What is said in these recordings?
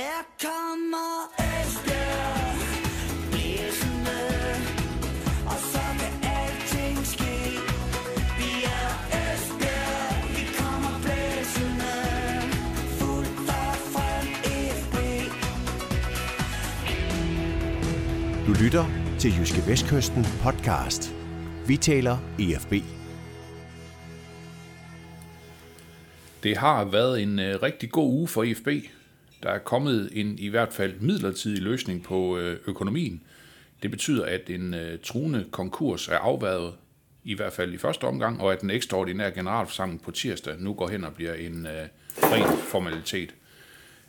Her kommer Esbjerg Blæsende Og så kan alting ske Vi er Esbjerg Vi kommer blæsende Fuldt og frem FB Du lytter til Jyske Vestkysten podcast. Vi taler EFB. Det har været en øh, rigtig god uge for EFB. Der er kommet en i hvert fald midlertidig løsning på øh, økonomien. Det betyder, at en øh, truende konkurs er afværet, i hvert fald i første omgang, og at den ekstraordinære generalforsamling på tirsdag nu går hen og bliver en øh, ren formalitet.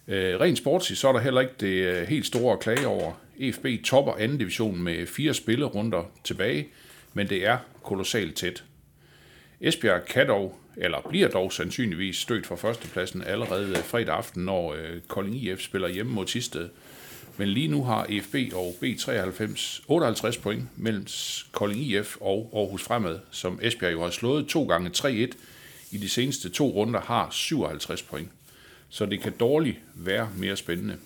Øh, rent sportsligt, så er der heller ikke det helt store at klage over. EFB topper anden division med fire spillerunder tilbage, men det er kolossalt tæt. Esbjerg kan dog, eller bliver dog sandsynligvis stødt fra førstepladsen allerede fredag aften, når øh, Kolding IF spiller hjemme mod Tisted. Men lige nu har EFB og B93 58 point mellem Kolding IF og Aarhus Fremad, som Esbjerg jo har slået to gange 3-1 i de seneste to runder, har 57 point. Så det kan dårligt være mere spændende.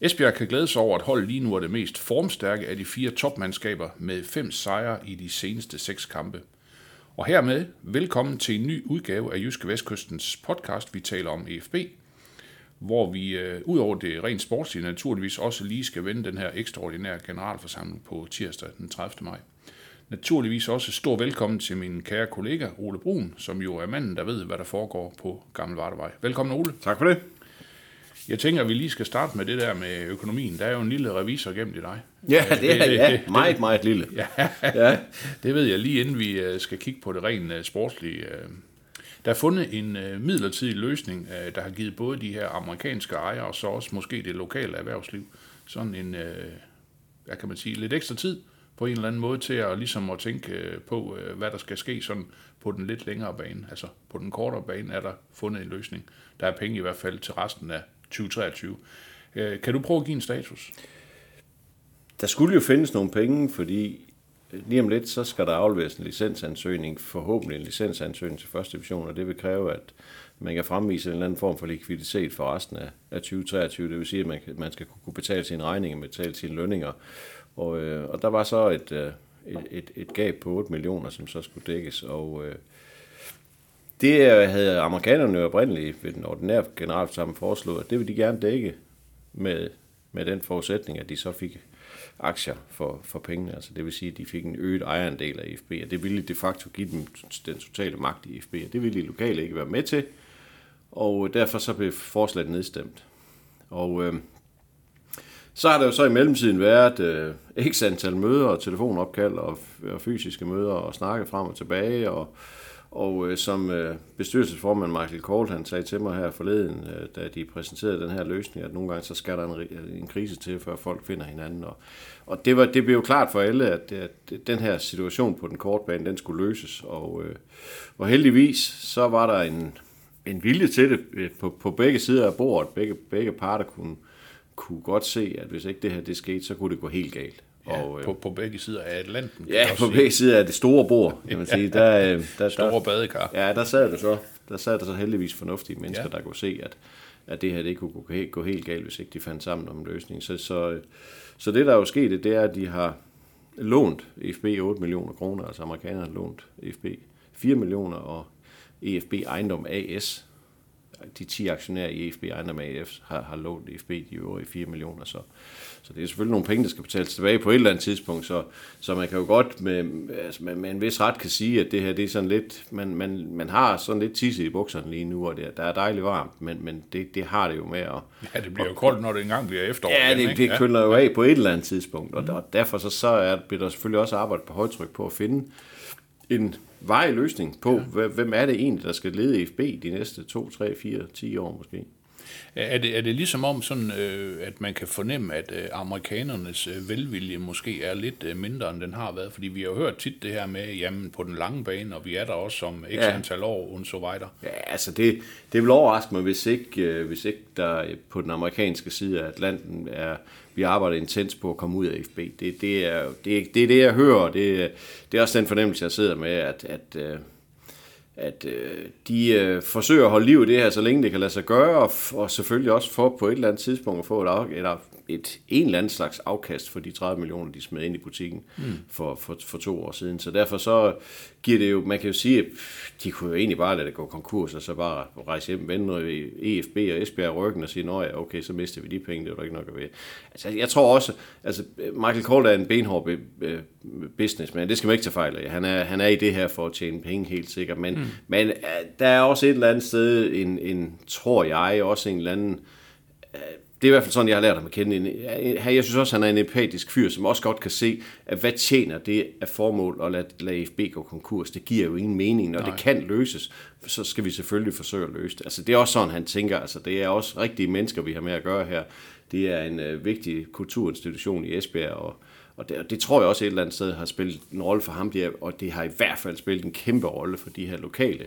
Esbjerg kan glæde sig over, at holdet lige nu er det mest formstærke af de fire topmandskaber med fem sejre i de seneste seks kampe. Og hermed velkommen til en ny udgave af Jyske Vestkystens podcast, vi taler om EFB, hvor vi øh, ud over det rent sportslige naturligvis også lige skal vende den her ekstraordinære generalforsamling på tirsdag den 30. maj. Naturligvis også stor velkommen til min kære kollega Ole Brun, som jo er manden, der ved, hvad der foregår på Gammel Vardevej. Velkommen Ole. Tak for det. Jeg tænker, at vi lige skal starte med det der med økonomien. Der er jo en lille revisor gemt i dig. Ja, det er ja, meget, meget lille. Ja, Ja. det ved jeg lige inden vi øh, skal kigge på det rent øh, sportslige. øh. Der er fundet en midlertidig løsning, der har givet både de her amerikanske ejere og så også måske det lokale erhvervsliv sådan en, hvad kan man sige, lidt ekstra tid på en eller anden måde til at ligesom at tænke på, hvad der skal ske sådan på den lidt længere bane. Altså på den kortere bane er der fundet en løsning. Der er penge i hvert fald til resten af 2023. Øh, Kan du prøve at give en status? Der skulle jo findes nogle penge, fordi lige om lidt, så skal der afleveres en licensansøgning, forhåbentlig en licensansøgning til første division, og det vil kræve, at man kan fremvise en eller anden form for likviditet for resten af, af 2023. Det vil sige, at man, man skal kunne betale sine regninger, betale sine lønninger. Og, øh, og der var så et, øh, et, et, et gab på 8 millioner, som så skulle dækkes, og øh, det havde amerikanerne jo oprindeligt ved den ordinære generalforsamling foreslået, at det ville de gerne dække med, med den forudsætning, at de så fik aktier for, for pengene. Altså det vil sige, at de fik en øget ejerandel af IFB, og det ville de facto give dem den totale magt i IFB, og det ville de lokale ikke være med til, og derfor så blev forslaget nedstemt. Og øh, så har der jo så i mellemtiden været øh, x antal møder og telefonopkald og, og fysiske møder og snakke frem og tilbage. Og, og øh, som øh, bestyrelsesformand Michael Kohl, han sagde til mig her forleden, øh, da de præsenterede den her løsning, at nogle gange så skal der en, øh, en krise til, før folk finder hinanden. Og, og det, var, det blev jo klart for alle, at, at den her situation på den korte bane, den skulle løses. Og, øh, og heldigvis så var der en, en vilje til det øh, på, på begge sider af bordet. Begge, begge parter kunne, kunne godt se, at hvis ikke det her det skete, så kunne det gå helt galt. Ja, og, øh, på, på begge sider af Atlanten. ja, på sige. begge sider af det store bord, kan man sige. Der, øh, der, Store der, badekar. ja, der sad der så, der sad der så heldigvis fornuftige mennesker, Ja. der kunne se, at, at det her det kunne gå helt, gå helt galt, hvis ikke de fandt sammen om en løsning. Så, så, øh, så det, der er jo sket, det er, at de har lånt EFB 8 millioner kroner, altså amerikanerne har lånt EFB 4 millioner, og EFB Ejendom AS, de 10 aktionærer i EFB Ejendom AF har, har lånt EFB de øvrige 4 millioner, så, så det er selvfølgelig nogle penge, der skal betales tilbage på et eller andet tidspunkt, så, så man kan jo godt med, altså med, med en vis ret kan sige, at det her det er sådan lidt, man, man, man har sådan lidt tisse i bukserne lige nu, og det, der er dejligt varmt, men, men det, det har det jo med at, Ja, det bliver jo koldt, når det engang bliver efterår. Ja, igen, det, ikke? det køler jo af på et eller andet tidspunkt, og, og derfor så, så er, bliver der selvfølgelig også arbejdet på højtryk på at finde en varig løsning på, ja. hvem er det egentlig, der skal lede FB de næste 2, 3, 4, 10 år måske. Er det, er det ligesom om, sådan, øh, at man kan fornemme, at øh, amerikanernes øh, velvilje måske er lidt øh, mindre, end den har været? Fordi vi har jo hørt tit det her med, jamen på den lange bane, og vi er der også om x Ja. antal år, und so weiter. Ja, altså det, det vil overraske mig, hvis ikke, øh, hvis ikke der på den amerikanske side af Atlanten er, vi arbejder intens på at komme ud af FB. Det, det, er, det, det er det, jeg hører, og det, det er også den fornemmelse, jeg sidder med, at, at, øh, at øh, de øh, forsøger at holde liv i det her, så længe det kan lade sig gøre, og, og selvfølgelig også for på et eller andet tidspunkt at få et, et, et, af- et en eller anden slags afkast for de 30 millioner, de smed ind i butikken mm. for, for, for to år siden. Så derfor så giver det jo, man kan jo sige, at de kunne jo egentlig bare lade det gå konkurs, og så bare rejse hjem, vende EFB og Esbjerg ryggen og sige, nå ja, okay, så mister vi de penge, det er der ikke nok at ved. Altså, jeg tror også, altså Michael Kohl er en benhård øh, businessman, det skal man ikke tage fejl af. Han er, han er i det her for at tjene penge, helt sikkert. Men, mm. men øh, der er også et eller andet sted, en, en tror jeg, også en eller anden det er i hvert fald sådan, jeg har lært ham at kende. En- Jeg synes også, han er en empatisk fyr, som også godt kan se, at hvad tjener det af formål at lade, lade FB gå konkurs. Det giver jo ingen mening. Når Nej. det kan løses, så skal vi selvfølgelig forsøge at løse det. Altså, det er også sådan, han tænker. Altså, det er også rigtige mennesker, vi har med at gøre her. Det er en øh, vigtig kulturinstitution i Esbjerg, og, og det, og det tror jeg også et eller andet sted har spillet en rolle for ham, der, og det har i hvert fald spillet en kæmpe rolle for de her lokale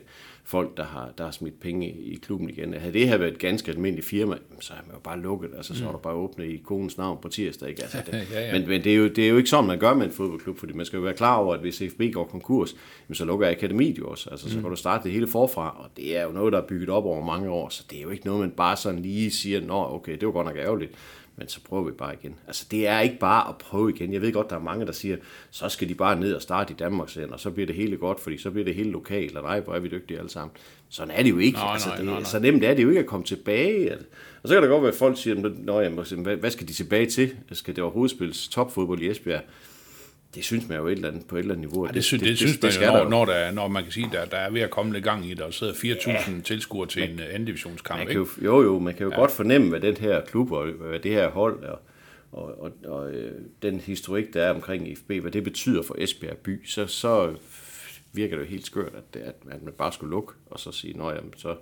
folk, der har, der har smidt penge i, klubben igen. Havde det her været et ganske almindeligt firma, så har man jo bare lukket, altså så er der bare åbnet i konens navn på tirsdag. Ikke? Altså, det, Ja, ja. Men, men det, er jo, det er jo ikke sådan, man gør med en fodboldklub, fordi man skal jo være klar over, at hvis FB går konkurs, jamen, så lukker akademiet jo også. Altså, så kan du starte det hele forfra, og det er jo noget, der er bygget op over mange år, så det er jo ikke noget, man bare sådan lige siger, nå okay, det var godt nok ærgerligt, men så prøver vi bare igen. Altså, det er ikke bare at prøve igen. Jeg ved godt, der er mange, der siger, så skal de bare ned og starte i Danmark og så bliver det hele godt, fordi så bliver det hele lokalt, og nej, hvor er vi dygtige alle sammen. Sådan er det jo ikke. Nej, altså, det, nej, nej. Så nemt er det jo ikke at komme tilbage. Og så kan der godt være, at folk siger, Nå, jamen, hvad, hvad skal de tilbage til? Skal det overhovedet spilles topfodbold i Esbjerg? Det synes man jo et eller andet, på et eller andet niveau. Det, det, det, det synes man skal jo, når, når, der, er- når man kan sige, der, der er ved at komme lidt gang i det, og sidder 4.000 ja. tilskuere til en uh, anden divisionskamp. Man Ikke? jo, jo, jo, man kan jo ja. godt fornemme, hvad den her klub og hvad det her hold og, og, og, og øh, den historik, der er omkring FB, hvad det betyder for Esbjerg by, så, så virker det jo helt skørt, at, det, at, at man bare skulle lukke, og så sige, nå jamen, så,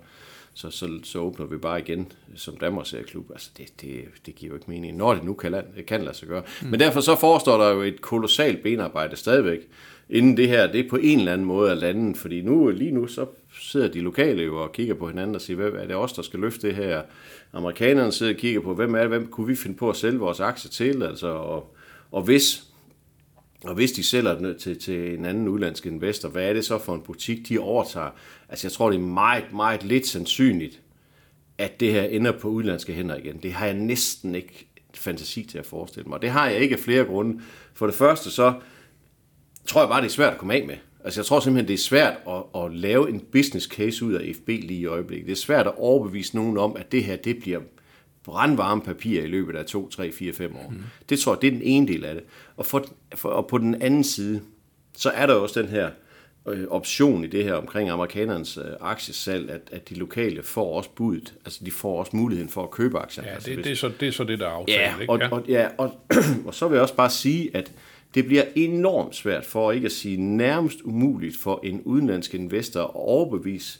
så, så, så åbner vi bare igen som Danmarks klub. Altså, det, det, det giver jo ikke mening, når det nu kan, kan lade sig gøre. Mm. Men derfor så forestår der jo et kolossalt benarbejde stadigvæk, inden det her, det er på en eller anden måde at lande, fordi nu, lige nu, så sidder de lokale jo og kigger på hinanden og siger, hvad er det os, der skal løfte det her? Amerikanerne sidder og kigger på, hvem er det, hvem kunne vi finde på at sælge vores aktier til, altså, og, og hvis og hvis de sælger den til, til en anden udlandsk investor, hvad er det så for en butik, de overtager? Altså jeg tror, det er meget, meget lidt sandsynligt, at det her ender på udlandske hænder igen. Det har jeg næsten ikke fantasi til at forestille mig. Det har jeg ikke af flere grunde. For det første så tror jeg bare, det er svært at komme af med. Altså jeg tror simpelthen, det er svært at, at lave en business case ud af FB lige i øjeblikket. Det er svært at overbevise nogen om, at det her det bliver brandvarme papir i løbet af 2, 3, 4, 5 år. Mm. Det tror jeg, det er den ene del af det. Og, for, for, og på den anden side, så er der også den her øh, option i det her omkring amerikanernes øh, aktiesalg, at, at de lokale får også budet, altså de får også muligheden for at købe aktier. Ja, altså, det, hvis- det, er så, det er så det, der er aftalt. Ja, ikke? og, og, ja og, og så vil jeg også bare sige, at det bliver enormt svært, for ikke at sige nærmest umuligt, for en udenlandsk investor at overbevise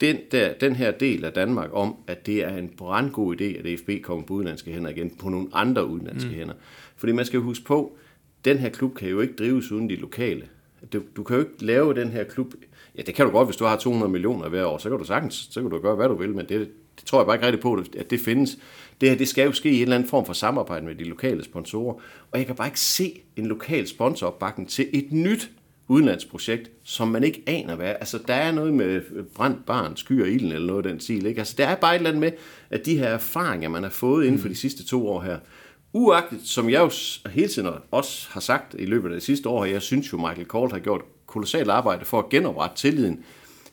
den, der, den her del af Danmark om, at det er en brandgod idé, at FB kommer på udenlandske hænder igen, på nogle andre udenlandske mm. hænder. Fordi man skal huske på, den her klub kan jo ikke drives uden de lokale. Du, du kan jo ikke lave den her klub... Ja, det kan du godt, hvis du har 200 millioner hver år, så kan du sagtens, så kan du gøre, hvad du vil, men det, det tror jeg bare ikke rigtig på, at det findes. Det her, det skal jo ske i en eller anden form for samarbejde med de lokale sponsorer, og jeg kan bare ikke se en lokal sponsoropbakning til et nyt udenlandsprojekt, som man ikke aner hvad. Altså, der er noget med brændt barn, skyer ilden eller noget af den stil. Ikke? Altså, der er bare et eller andet med, at de her erfaringer, man har fået inden for de sidste to år her, uagtet, som jeg jo hele tiden også har sagt i løbet af det sidste år, jeg synes jo, Michael Kohl har gjort kolossalt arbejde for at genoprette tilliden,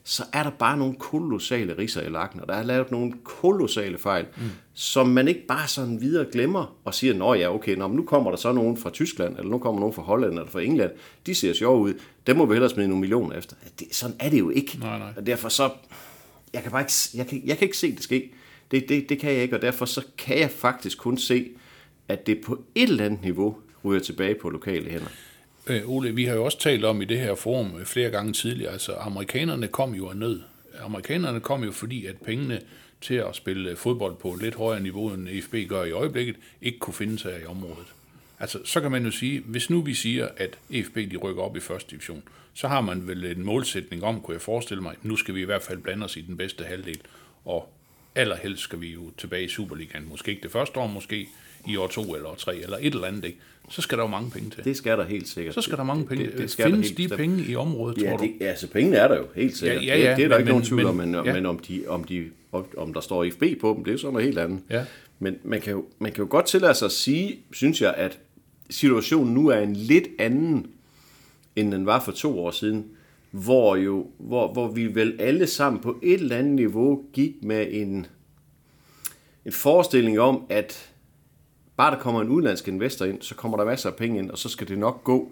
så er der bare nogle kolossale riser i lakken, og der er lavet nogle kolossale fejl, mm. som man ikke bare sådan videre glemmer og siger, nå ja, okay, nå, men nu kommer der så nogen fra Tyskland, eller nu kommer nogen fra Holland eller fra England, de ser sjove ud, dem må vi hellere smide nogle millioner efter. Det, sådan er det jo ikke. Nej, nej. Og derfor så, jeg kan bare ikke, jeg kan, jeg kan ikke se det ske. Det, det, det kan jeg ikke, og derfor så kan jeg faktisk kun se, at det på et eller andet niveau ryger tilbage på lokale hænder. Øh, Ole, vi har jo også talt om i det her forum øh, flere gange tidligere, altså amerikanerne kom jo af nød. Amerikanerne kom jo fordi, at pengene til at spille øh, fodbold på et lidt højere niveau, end FB gør i øjeblikket, ikke kunne finde sig i området. Altså, så kan man jo sige, hvis nu vi siger, at FB de rykker op i første division, så har man vel en målsætning om, kunne jeg forestille mig, nu skal vi i hvert fald blande os i den bedste halvdel. Og allerhelst skal vi jo tilbage i Superligaen. Måske ikke det første år, måske i år to eller år tre, eller et eller andet, ikke? Så skal der jo mange penge til. Det skal der helt sikkert. så skal der mange penge. Det, det, det skal Findes der de helt, penge i området, Ja, tror du? det, ja, altså pengene er der jo, helt sikkert. Ja, ja, ja, det, det er der men- ikke nogen men- tvivl om, men- ja. men om, de, om, de, om, om der står FB på dem, det er jo så noget helt andet. Ja. Men man kan, jo, man kan jo godt tillade sig at sige, synes jeg, at situationen nu er en lidt anden, end den var for to år siden, hvor, jo, hvor, hvor vi vel alle sammen på et eller andet niveau gik med en, en forestilling om, at bare der kommer en udenlandsk investor ind, så kommer der masser af penge ind, og så skal det nok gå.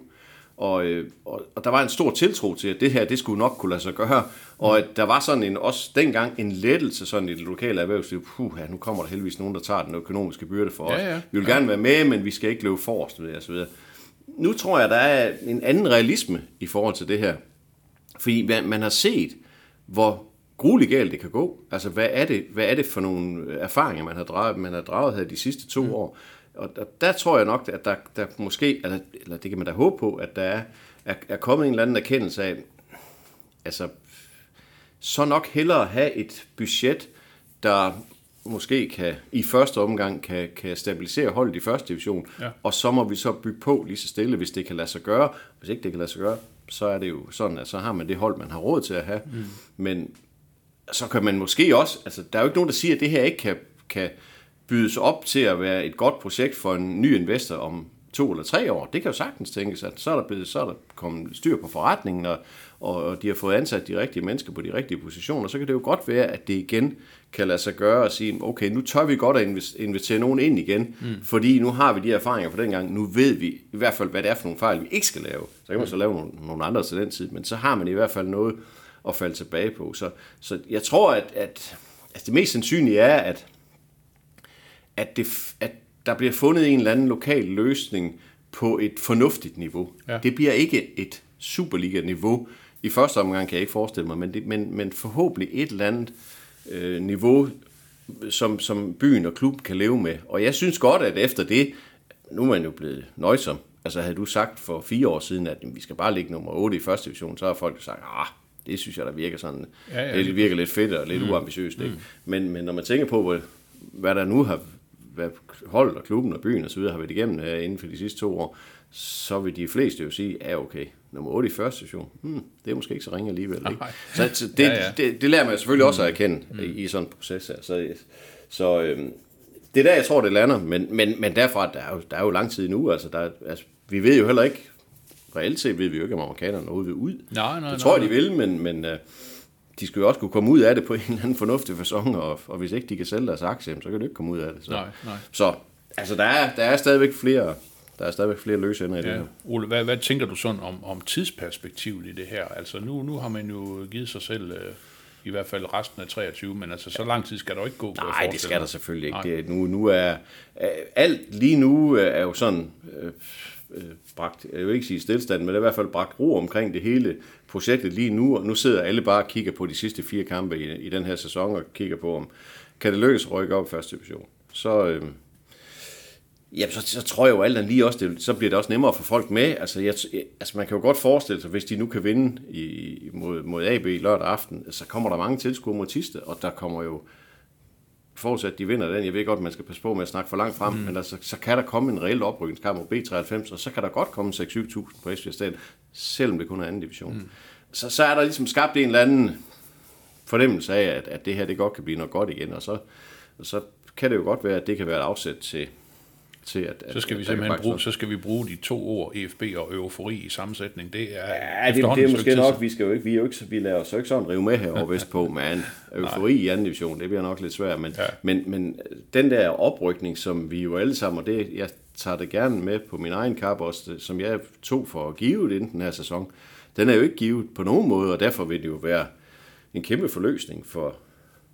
Og, øh, og, og der var en stor tiltro til, at det her, det skulle nok kunne lade sig gøre. Og at der var sådan en, også dengang en lettelse sådan i det lokale erhvervsliv. Puh, ja, nu kommer der heldigvis nogen, der tager den økonomiske byrde for os. Ja, ja. Vi vil gerne være med, men vi skal ikke løbe forrest, så videre. Nu tror jeg, der er en anden realisme i forhold til det her. Fordi man, man har set, hvor grueligt galt det kan gå. Altså, hvad er det, hvad er det for nogle erfaringer, man har draget, man har draget her de sidste to mm. år? Og der, der tror jeg nok, at der, der måske, eller, eller det kan man da håbe på, at der er, er, er kommet en eller anden erkendelse af, altså, så nok hellere have et budget, der måske kan i første omgang kan, kan stabilisere holdet i første division, Ja. og så må vi så bygge på lige så stille, hvis det kan lade sig gøre. Hvis ikke det kan lade sig gøre, så er det jo sådan, at så har man det hold, man har råd til at have. Mm. Men så kan man måske også, altså der er jo ikke nogen, der siger, at det her ikke kan, kan bydes op til at være et godt projekt for en ny investor om to eller tre år. Det kan jo sagtens tænkes, at så er der, blevet, så er der kommet styr på forretningen, og, og de har fået ansat de rigtige mennesker på de rigtige positioner. Så kan det jo godt være, at det igen kan lade sig gøre og sige, okay, nu tør vi godt at invitere nogen ind igen, mm. fordi nu har vi de erfaringer fra dengang. Nu ved vi i hvert fald, hvad det er for nogle fejl, vi ikke skal lave. Så kan man så lave nogle, nogle andre til den tid, men så har man i hvert fald noget at falde tilbage på. Så, så jeg tror, at, at altså det mest sandsynlige er, at at, det, at der bliver fundet en eller anden lokal løsning på et fornuftigt niveau. Ja. Det bliver ikke et Superliga-niveau. I første omgang kan jeg ikke forestille mig, men, det, men, men forhåbentlig et eller andet øh, niveau, som, som byen og klubben kan leve med. Og jeg synes godt, at efter det, nu er man jo blevet nøjsom. Altså havde du sagt for fire år siden, at jamen, vi skal bare ligge nummer 8 i første division, så har folk jo sagt, ah, det synes jeg, der virker sådan, Ja, ja. det virker lidt fedt og lidt mm. uambitiøst. Ikke? Men, men når man tænker på, hvad, hvad der nu har hvad hold og klubben og byen og så videre har været igennem her inden for de sidste to år, så vil de fleste jo sige, ja okay, nummer 8 i første station, hmm, det er måske ikke så ringe alligevel. Ikke? Nej. Så, det, Ja, ja. Det, det lærer man selvfølgelig også at erkende mm. i, sådan en proces her. Så, så øhm, det er der, jeg tror, det lander, men, men, men derfra, der er, jo, der er jo lang tid nu, altså, der, er- altså, vi ved jo heller ikke, reelt set ved vi jo ikke, om amerikanerne overhovedet vil ud. Nej, nej, det tror jeg, de vil, men, men øh, de skal jo også kunne komme ud af det på en eller anden fornuftig fasong, og, og hvis ikke de kan sælge deres aktie, så kan de ikke komme ud af det. Så, Nej, nej. så altså, der er, der er stadigvæk flere, der er stadigvæk flere løse ender i det Ja. her. Ole, hvad, hvad tænker du sådan om, om tidsperspektivet i det her? Altså nu, nu har man jo givet sig selv, øh, i hvert fald resten af 23, men altså så lang tid skal der ikke gå. Nej, det skal der selvfølgelig ikke. Nej. Det nu, nu er er- alt lige nu er jo sådan øh, øh, bragt, jeg vil ikke sige stillstand, men det er i hvert fald bragt ro omkring det hele projektet lige nu, og nu sidder alle bare og kigger på de sidste fire kampe i, i den her sæson, og kigger på, om kan det lykkes at rykke op i første division. Så, øh, Jamen, så, så tror jeg jo alt andet lige også, det, så bliver det også nemmere for folk med. Altså, jeg, altså, man kan jo godt forestille sig, hvis de nu kan vinde i, mod, mod AB lørdag aften, så kommer der mange tilskuere mod Tiste, og der kommer jo, forudsat de vinder den, jeg ved godt, man skal passe på med at snakke for langt frem, mm. men altså, så kan der komme en reel oprykningskamp mod B93, og så kan der godt komme 6-7.000 på Esbjerg Stadion, selvom det kun er anden division. Mm. Så, så er der ligesom skabt en eller anden fornemmelse af, at, at det her det godt kan blive noget godt igen, og så, og så kan det jo godt være, at det kan være et afsæt til, til at, Så skal vi at simpelthen bruge, så skal vi bruge de to ord, EFB og eufori i sammensætning. Det er Ja, det, det er måske nok, vi skal jo ikke, vi, er jo ikke, vi laver så ikke sådan rive med herovre vestpå, men eufori i anden division, det bliver nok lidt svært, men, Ja. men, men den der oprykning, som vi jo alle sammen, og det, jeg tager det gerne med på min egen kap også, som jeg tog for at give inden den her sæson, den er jo ikke givet på nogen måde, og derfor vil det jo være en kæmpe forløsning for,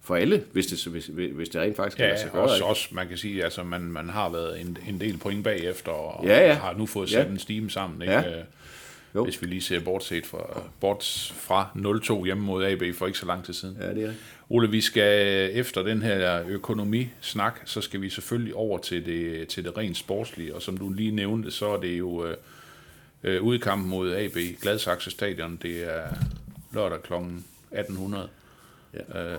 for alle, hvis det, hvis, hvis det rent faktisk kan lade sig Ja, gøre. også, også, man kan sige, altså man, man har været en, en del point bagefter, og Ja, ja. har nu fået sat Ja. en stime sammen, ikke? Ja. Øh, Jo. Hvis vi lige ser bortset fra, bort fra 0-2 hjemme mod AB for ikke så lang tid siden. Ja, det er. Ole, vi skal efter den her økonomisnak, så skal vi selvfølgelig over til det, til det rent sportslige, og som du lige nævnte, så er det jo øh, øh, udkamp mod AB Gladsaxe Stadion. Det er lørdag kl. 1800. Ja. Øh,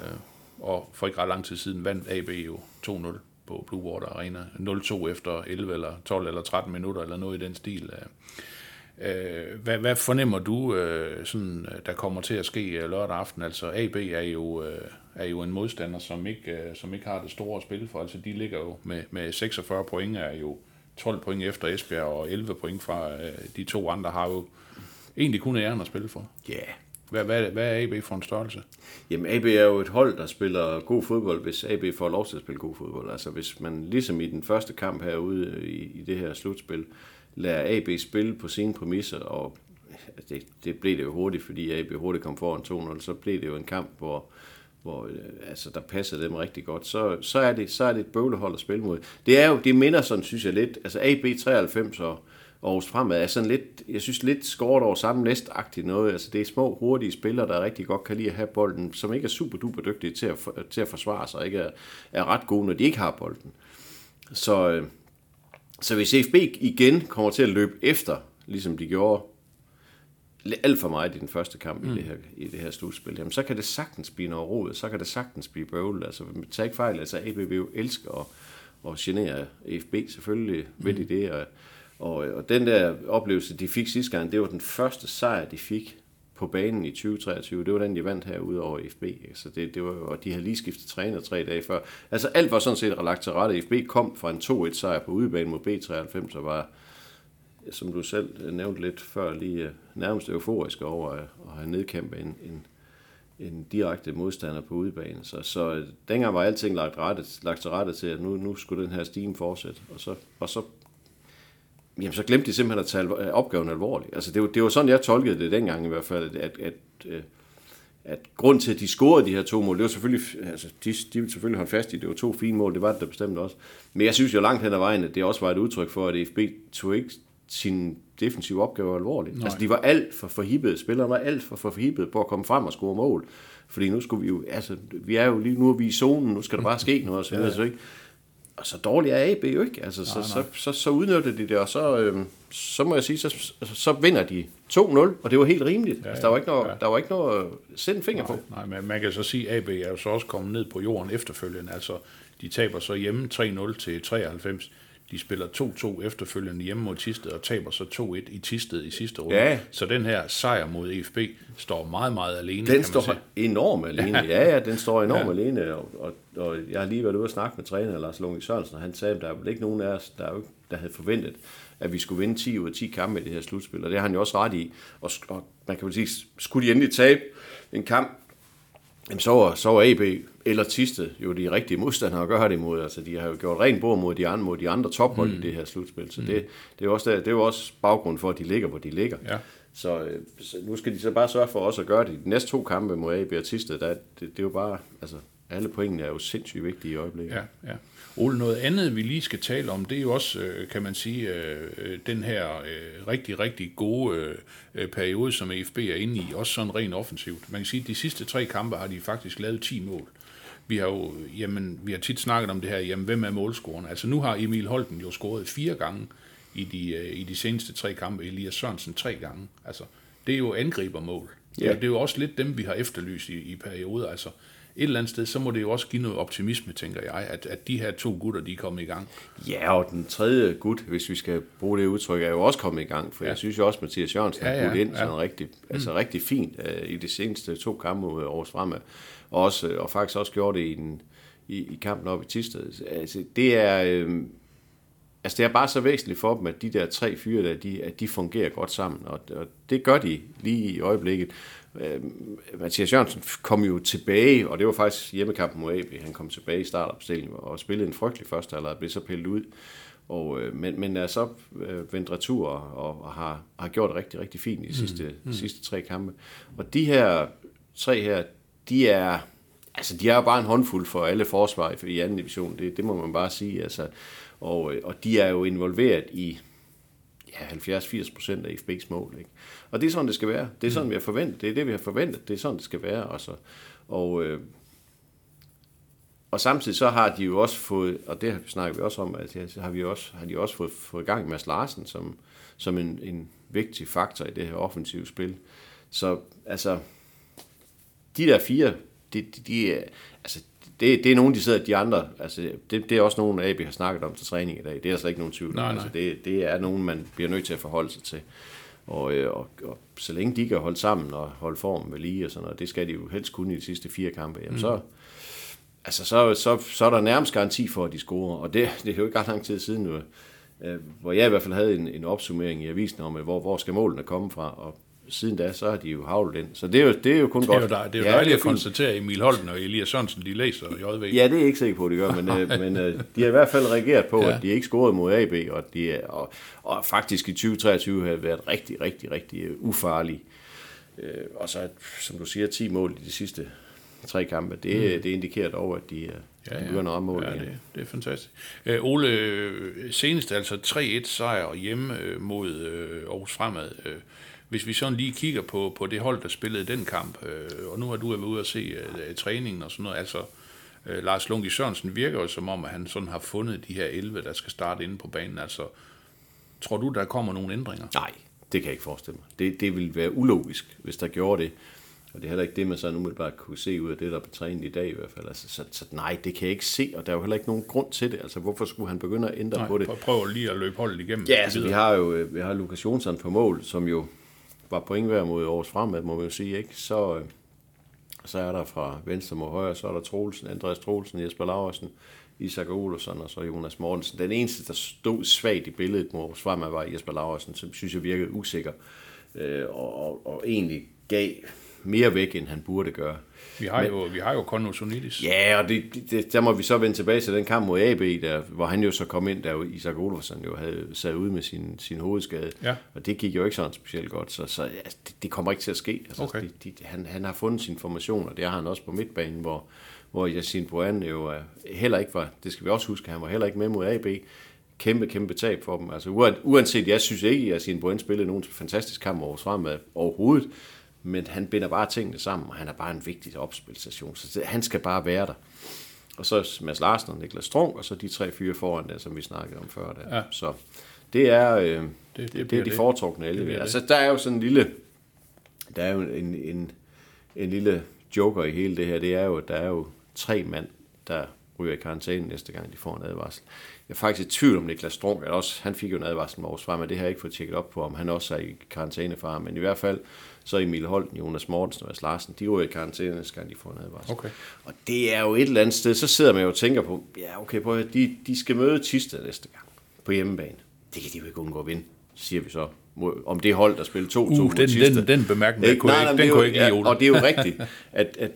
og for ikke ret lang tid siden vandt AB jo 2-0 på Blue Water Arena. 0-2 efter 11 eller 12 eller 13 minutter, eller noget i den stil. Øh, øh hvad, hvad fornemmer du, øh, sådan, øh, der kommer til at ske øh, lørdag aften? Altså AB er jo, øh, er jo en modstander, som ikke, øh, som ikke har det store spil for. Altså de ligger jo med, med 46 point, er jo 12 point efter Esbjerg, og 11 point fra øh, de to andre har jo egentlig kun æren at spille for. Ja, yeah. Hvad, hvad, hvad er AB for en størrelse? Jamen AB er jo et hold, der spiller god fodbold, hvis AB får lov til at spille god fodbold. Altså hvis man ligesom i den første kamp herude øh, i, i det her slutspil, lader AB spille på sine præmisser, og altså, det, det blev det jo hurtigt, fordi AB hurtigt kom foran 2-0, så blev det jo en kamp, hvor, hvor øh, altså, der passede dem rigtig godt, så, så, er det, så er det et bøvlehold at spille mod. Det er jo, det minder sådan, synes jeg lidt, altså AB 93 og Aarhus Fremad er sådan lidt, jeg synes lidt skåret over samme næstagtigt noget. Altså det er små, hurtige spillere, der rigtig godt kan lide at have bolden, som ikke er super duper dygtige til at, til at forsvare sig, ikke er, er ret gode, når de ikke har bolden. Så, øh, så hvis FB igen kommer til at løbe efter, ligesom de gjorde alt for meget i den første kamp mm. i, det her, i det her slutspil, jamen, så kan det sagtens blive noget råd, så kan det sagtens blive bøvlet. Altså, tag ikke fejl, altså AB vil jo elske at, at genere FB, selvfølgelig mm. vil de det, og, og, øh, og den der oplevelse, de fik sidste gang, det var den første sejr, de fik på banen i 2023. Det var den, de vandt herude over FB. Så det, det var, og de havde lige skiftet træner tre dage før. Altså alt var sådan set lagt til rette. FB kom fra en 2-1 sejr på udebane mod B93 og var, som du selv øh, nævnte lidt før, lige øh, nærmest euforisk over at, at have nedkæmpet en, en, en direkte modstander på udebane. Så, så dengang var alting lagt, rette, lagt til rette til, at nu, nu skulle den her stime fortsætte. Og så, og så jamen så glemte de simpelthen at tage opgaven alvorligt. Altså det var, det var sådan, jeg tolkede det dengang i hvert fald, at, at, at, at grund til, at de scorede de her to mål, det var selvfølgelig, altså de, de ville selvfølgelig holde fast i, det var to fine mål, det var det der bestemt også. Men jeg synes jo langt hen ad vejen, at det også var et udtryk for, at FB tog ikke sin defensive opgave alvorligt. Nej. Altså de var alt for forhippede, spillerne var alt for forhippede på at komme frem og score mål. Fordi nu skulle vi jo, altså vi er jo lige nu er vi i zonen, nu skal der bare ske noget, så, ja. så ikke og så dårlig er AB jo ikke. Altså, så, nej, nej. Så, så, så udnytter de det, og så, øh, så må jeg sige, så, så, så vinder de 2-0, og det var helt rimeligt. Ja, altså, der, var ikke noget, ja. der var ikke noget at sætte en finger nej, på. Nej, men man kan så sige, at AB er jo så også kommet ned på jorden efterfølgende. Altså, de taber så hjemme 3-0 til 93. De spiller 2-2 efterfølgende hjemme mod Tisted og taber så 2-1 i Tisted i sidste runde. Ja. Så den her sejr mod EFB står meget, meget alene. Den står enormt alene. Ja, ja, den står enormt ja. alene. Og, og, og, jeg har lige været ude og snakke med træner Lars Lunge Sørensen, og han sagde, at der er vel ikke nogen af os, der, der havde forventet, at vi skulle vinde 10 ud af 10 kampe i det her slutspil. Og det har han jo også ret i. Og, og man kan vel sige, skulle de endelig tabe en kamp, Jamen, så var, så var AB eller Tiste jo de rigtige modstandere at gøre det imod. Altså, de har jo gjort rent bord mod de andre, mod de andre tophold mm. i det her slutspil. Så mm. det, det, er også der, det er jo også baggrund for, at de ligger, hvor de ligger. Ja. Så, øh, så, nu skal de så bare sørge for også at gøre det. De næste to kampe mod AB og Tiste, der, det, det, er jo bare, altså, alle pointene er jo sindssygt vigtige i øjeblikket. Ja, ja. Ole, noget andet, vi lige skal tale om, det er jo også, øh, kan man sige, øh, den her øh, rigtig, rigtig gode periode, som AFB er inde i, også sådan rent offensivt. Man kan sige, at de sidste tre kampe har de faktisk lavet 10 mål. Vi har jo, jamen, vi har tit snakket om det her, jamen, hvem er målscoren? Altså nu har Emil Holten jo scoret fire gange i de, i de seneste tre kampe, Elias Sørensen tre gange. Altså, det er jo angribermål. Ja. Det er jo også lidt dem, vi har efterlyst i, i perioder. Altså, et eller andet sted, så må det jo også give noget optimisme, tænker jeg, at, at de her to gutter, de er kommet i gang. Ja, og den tredje gut, hvis vi skal bruge det udtryk, er jo også kommet i gang, for ja. jeg synes jo også, at Mathias Jørgensen ja, ja, har ind ja. sådan rigtig, altså mm. rigtig fint uh, i de seneste to kampe mod Aarhus Fremad, og, også, og faktisk også gjort det i, den, i, i kampen op i Tisted. Altså, det er... Øh, Altså det er bare så væsentligt for dem, at de der tre fyre der, de, at de fungerer godt sammen, og, og det gør de lige i øjeblikket. Øh, Mathias Jørgensen kom jo tilbage, og det var faktisk hjemmekampen mod AB. Han kom tilbage i startopstillingen og spillede en frygtelig første halvleg, blev så pillet ud. Og, øh, men, men er så øh, vendt retur og, og har, har gjort det rigtig, rigtig fint i de sidste, mm. mm. sidste tre kampe. Og de her tre her, de er, altså de er jo bare en håndfuld for alle forsvar i anden division. Det, det må man bare sige. Altså, og, øh, og de er jo involveret i ja, 70-80 procent af FB's mål. Ikke? Og det er sådan, det skal være. Det er sådan, vi har forventet. Det er det, vi har forventet. Det er sådan, det skal være. Også. Og, øh, og samtidig så har de jo også fået, og det snakker vi også om, at har, vi også, har de også fået, fået i gang med Mads Larsen som, som en, en vigtig faktor i det her offensive spil. Så altså, de der fire de, de, de er, altså, det, det er nogen, de sidder, de andre, altså, det, det er også nogen, AB har snakket om til træning i dag. Det er der slet ikke nogen tvivl om. Altså, det, det er nogen, man bliver nødt til at forholde sig til. Og, øh, og, og så længe de kan holde sammen og holde formen ved lige og sådan noget, det skal de jo helst kunne i de sidste fire kampe, jamen mm. så, altså så, så, så er der nærmest garanti for, at de scorer. Og det, det er jo ikke ret lang tid siden nu, øh, hvor jeg i hvert fald havde en, en opsummering i avisen om, øh, hvor, hvor skal målene komme fra, og siden da, så har de jo havlet ind. Så det er jo, det er jo kun Det er jo, godt. dej, det er jo Ja, dejligt at konstatere, at Emil Holden og Elias Sørensen, de læser JV. Ja, det er jeg ikke sikker på, at de gør, men, øh, men øh, de har i hvert fald reageret på, Ja. ja. at de ikke scorede mod AB, og, de er, og, og faktisk i 2023 har været rigtig, rigtig, rigtig øh, ufarlige. Øh, og så, som du siger, 10 mål i de sidste tre kampe, det, mm. det indikerer dog, at de, øh, ja, de begynder at ramme mål ja, igen. det, det er fantastisk. Øh, Ole, senest altså 3-1 sejr hjemme øh, mod øh, Aarhus Fremad. Øh, hvis vi sådan lige kigger på, på det hold, der spillede den kamp, øh, og nu har du været ude at se øh, træningen og sådan noget, altså øh, Lars Lungi Sørensen virker jo som om, at han sådan har fundet de her 11, der skal starte inde på banen. Altså, tror du, der kommer nogle ændringer? Nej, det kan jeg ikke forestille mig. Det, det ville være ulogisk, hvis der gjorde det. Og det er heller ikke det, man sådan umiddelbart kunne se ud af det, der blev trænet i dag i hvert fald. Altså, så, så nej, det kan jeg ikke se, og der er jo heller ikke nogen grund til det. Altså, hvorfor skulle han begynde at ændre Nej, på det? prøv- lige at løbe holdet igennem. Ja, altså, vi har jo øh, vi har Lukas Jonsson på mål, som jo var point hver mod Aarhus Fremad, må man jo sige, ikke? Så, øh, så er der fra venstre mod højre, så er der Troelsen, Andreas Troelsen, Jesper Laversen, Isak Olsson og så Jonas Mortensen. Den eneste, der stod svagt i billedet mod Aarhus Fremad, var Jesper Laversen, som synes jeg virkede usikker, øh, og, og, og egentlig gav mere væk, end han burde gøre. Vi har jo, vi har jo Konosonidis. Ja, og det, det, der må vi så vende tilbage til den kamp mod AB, der, hvor han jo så kom ind, der Isak Olofsson jo havde sat ud med sin, sin hovedskade. Ja. Og det gik jo ikke sådan specielt godt, så, så altså, det, det kommer ikke til at ske. Altså, Okay. de, de, han, han har fundet sin formation, og det har han også på midtbanen, hvor, hvor Yassine Boan jo er, heller ikke var, det skal vi også huske, han var heller ikke med mod AB. Kæmpe, kæmpe tab for dem. Altså, uan- uanset, jeg synes ikke, at Yassine Boan spillede nogen fantastisk kamp over fremad overhovedet, men han binder bare tingene sammen, og han er bare en vigtig opspilstation, så det, han skal bare være der. Og så Mads Larsen og Niklas Strunk, og så de tre fyre foran der, som vi snakkede om før. Der. Ja. Så det er, øh, det, det det, det, er de foretrukne Det 11. bliver Altså, der er jo sådan en lille, der er jo en, en, en lille joker i hele det her, det er jo, at der er jo tre mand, der ryger i karantæne næste gang, de får en advarsel. Jeg er faktisk i tvivl om Niklas Strunk, at også, han fik jo en advarsel med Frem, men det har jeg ikke fået tjekket op på, om han også er i karantæne for ham. Men i hvert fald, så Emil Holten, Jonas Mortensen og Mads Larsen, de ryger i karantæne næste gang, de får en advarsel. Okay. Og det er jo et eller andet sted, så sidder man jo og tænker på, ja okay, prøv at høre, de, de skal møde Tisted næste gang på hjemmebane. Det kan de jo ikke undgå at vinde, siger vi så. Om det hold, der spiller 2-2 Uh, mod den, den, den bemærkning, den kunne Nej, nej, ikke, den kunne jo- ikke lide, ja. Og det er jo rigtigt, at, at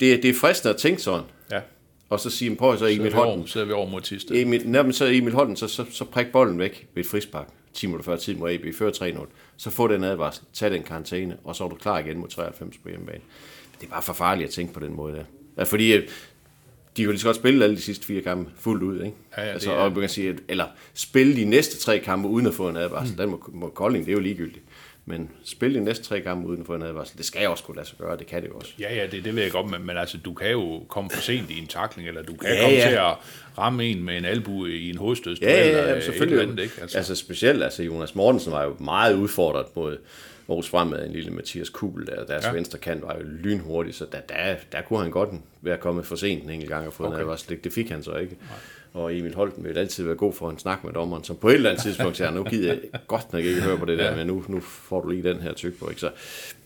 det, er- det er fristende at tænke sådan, Ja, og så sige, prøv så Emil Holten, så vi over mod Tisted. Emil, man så Emil Holten, så, så, så prik bolden væk ved et frispark, 10 minutter før tid mod AB, før 3-0, så få den advarsel, tag den karantæne, og så er du klar igen mod 93 på hjemmebane. Det er bare for farligt at tænke på den måde der. Ja, fordi øh, de kan lige så godt spille alle de sidste fire kampe fuldt ud, ikke? Ja, ja, altså, og man kan sige, eller spille de næste tre kampe uden at få en advarsel. Mm. Den må, må Kolding, det er jo ligegyldigt. Men spille de næste tre kampe uden få en advarsel, det skal jeg også kunne lade sig gøre, det kan det jo også. Ja, ja, det, det ved jeg godt, men, men altså, du kan jo komme for sent i en takling, eller du kan Ja, komme ja. til at ramme en med en albu i en hovedstødsduel, Ja, ja, eller ja, et selvfølgelig. eller andet, ikke? Altså. altså specielt, altså Jonas Mortensen var jo meget udfordret mod Aarhus Fremad, en lille Mathias Kubel, der, deres Ja. venstre kant var jo lynhurtig, så der, der, der kunne han godt være kommet for sent en enkelt gang og fået okay. En advarsel. Det, det fik han så ikke. Nej. Og Emil Holten vil altid være god for en snak med dommeren, som på et eller andet tidspunkt siger, nu gider jeg godt nok ikke høre på det der, men nu, nu får du lige den her tyk på. Ikke? Så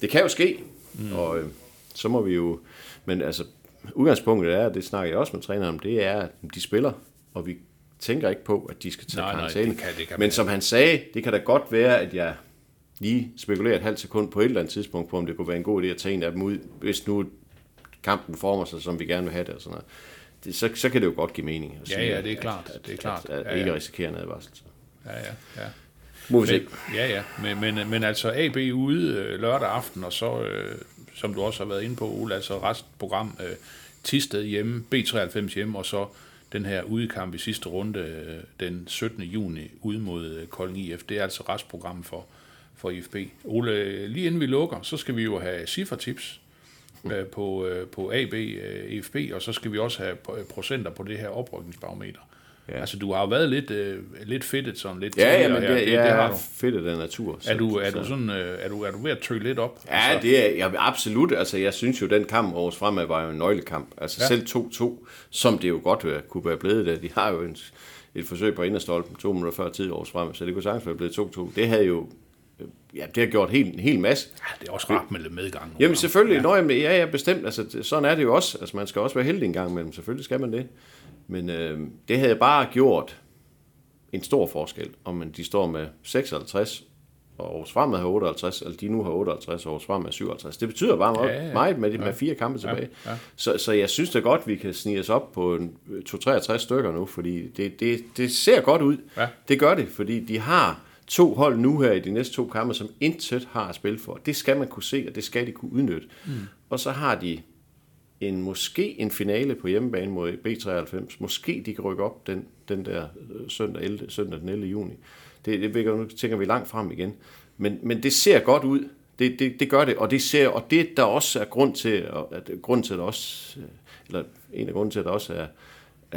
det kan jo ske, mm. og øh, så må vi jo, men altså udgangspunktet er, det snakker jeg også med træneren om, det er, at de spiller, og vi tænker ikke på, at de skal tage karantæne. det kan- det kan Men som han sagde, det kan da godt være, at jeg lige spekulerer et halvt sekund på et eller andet tidspunkt på, om det kunne være en god idé at tage en af dem ud, hvis nu kampen former sig, som vi gerne vil have det og sådan noget. Det, så, så kan det jo godt give mening. At Ja, sige, ja, det er klart, At, det er klart. At, at, Ja, at ikke ja. risikere en advarsel. Ja, ja, ja. Må vi se. Men, ja, ja, men, men, men altså AB ude øh, lørdag aften, og så, øh, som du også har været inde på, Ole, altså restprogram, øh, Tisted hjemme, B93 hjemme, og så den her udekamp i sidste runde øh, den 17. juni ude mod øh, Kolding IF. Det er altså restprogrammet for, for IFB. Ole, lige inden vi lukker, så skal vi jo have cifretips øh, på, øh, på AB, øh, IFB, og så skal vi også have pro- procenter på det her oprykningsbarometer. Ja. Altså, du har jo været lidt, øh, lidt fedtet sådan lidt Ja, ja, men det, her. det, det, det har fedt af den natur. Er du, er, du sådan, øh, er, du, er du ved at tøge lidt op? Ja, det er jeg, absolut. Altså, jeg synes jo, den kamp Aarhus Fremad var jo en nøglekamp. Altså Ja. selv 2-2, som det jo godt øh, kunne være blevet det. De har jo en, et forsøg på inderstolpen to minutter før tid Aarhus Fremad, så det kunne sagtens være blevet 2-2. Det havde jo, øh, ja, det har gjort helt, en hel masse. Ja, det er også rart med lidt medgang. Jamen selvfølgelig, ja. Nå, ja, ja, bestemt. Altså, det- sådan er det jo også. Altså, man skal også være heldig en gang imellem. Selvfølgelig skal man det. Men øh, det havde bare gjort en stor forskel, om man, de står med 56, og Aarhus Fremad har 58, eller de nu har 58, og Aarhus Fremad har 57. Det betyder bare meget, Ja, ja, ja. ja. meget med, de, med fire kampe tilbage. ja. Så, så jeg synes da godt, vi kan snige os op på en 2-63 stykker nu, fordi det, det, det ser godt ud. Ja. Det gør det, fordi de har to hold nu her i de næste to kampe, som intet har at spille for. Det skal man kunne se, og det skal de kunne udnytte. Mm. Og så har de en måske en finale på hjemmebane mod B93. Måske de kan rykke op den, den der øh, søndag, 11, søndag den 11. juni. Det, det vækker- nu tænker vi langt frem igen. Men, men det ser godt ud. Det, det, det gør det, og det ser, og det der også er grund til, at grund til at der også, øh, eller en af grunden til, at der også er,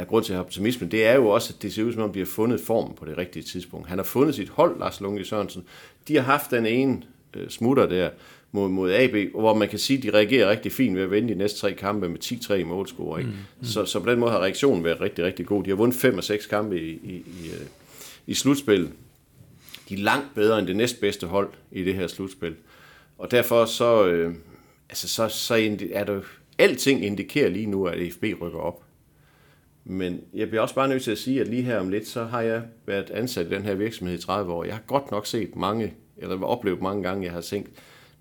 er grund til at have optimisme, det er jo også, at det ser ud som om, de har fundet formen på det rigtige tidspunkt. Han har fundet sit hold, Lars Lunge Sørensen. De har haft den ene øh, smutter der mod, mod AB, hvor man kan sige, at de reagerer rigtig fint ved at vinde de næste tre kampe med 10-3 i målscore. Ikke? Mm, mm. Så, så på den måde har reaktionen været rigtig, rigtig god. De har vundet 5 og 6 kampe i, i, i, øh, i slutspillet. De er langt bedre end det næstbedste hold i det her slutspil. Og derfor så, øh, altså så, så er der alting indikerer lige nu, at FB rykker op. Men jeg bliver også bare nødt til at sige, at lige her om lidt, så har jeg været ansat i den her virksomhed i 30 år. Jeg har godt nok set mange, eller oplevet mange gange, jeg har tænkt,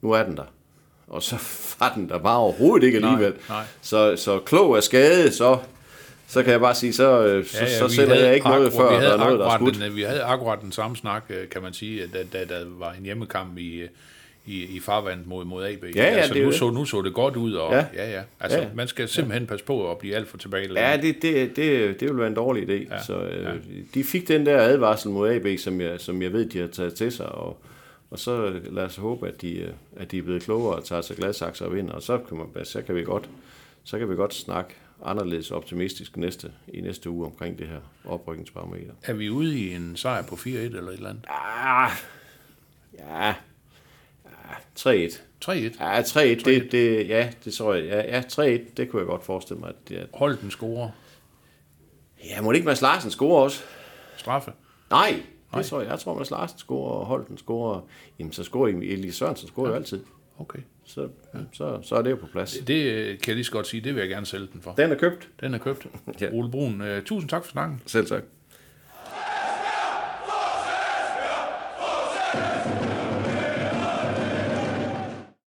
nu er den der. Og så var den der bare overhovedet ikke Nej, alligevel. nej. Så, så klog af skade, så, så kan jeg bare sige, så, øh, så, ja, ja, så vi sælger jeg ikke noget, før der er noget, der er skudt. den, Vi havde akkurat den samme snak, øh, kan man sige, da, da der var en hjemmekamp i, øh, i, i farvandet mod, mod AB. ja, altså, det nu, så, nu så det godt ud, og ja, Ja. ja, ja. Altså, Ja. man skal simpelthen passe på at blive alt for tilbage. Ja, det, det, det, det vil være en dårlig idé. Ja, Ja, så øh, ja. ja. de fik den der advarsel mod AB, som jeg, som jeg ved, de har taget til sig, og, og så øh, lad os håbe, at de, øh, at de er blevet klogere og tager sig glasakser og vinder, og så kan, man, så kan vi godt, så kan vi godt snakke anderledes optimistisk næste, i næste uge omkring det her oprykningsbarometer. Er vi ude i en sejr på 4-1 eller et eller andet? Ah, ja, ja 3-1. 3-1. Ja, 3-1, det, det, ja, det tror jeg. Ja, ja 3-1, det kunne jeg godt forestille mig. At det, er- Hold den score. ja, må det ikke Mads Larsen score også? Straffe. Nej, det Nej. tror jeg. Jeg tror, Mads Larsen scorer, og Holten scorer. Jamen, så scorer Elie Sørensen scorer ja. jo altid. Okay. Så, så, så er det jo på plads. Det øh, kan jeg lige så godt sige, det vil jeg gerne sælge den for. Den er købt. Den er købt. Ja. Ole Brun, øh, tusind tak for snakken. Selv tak.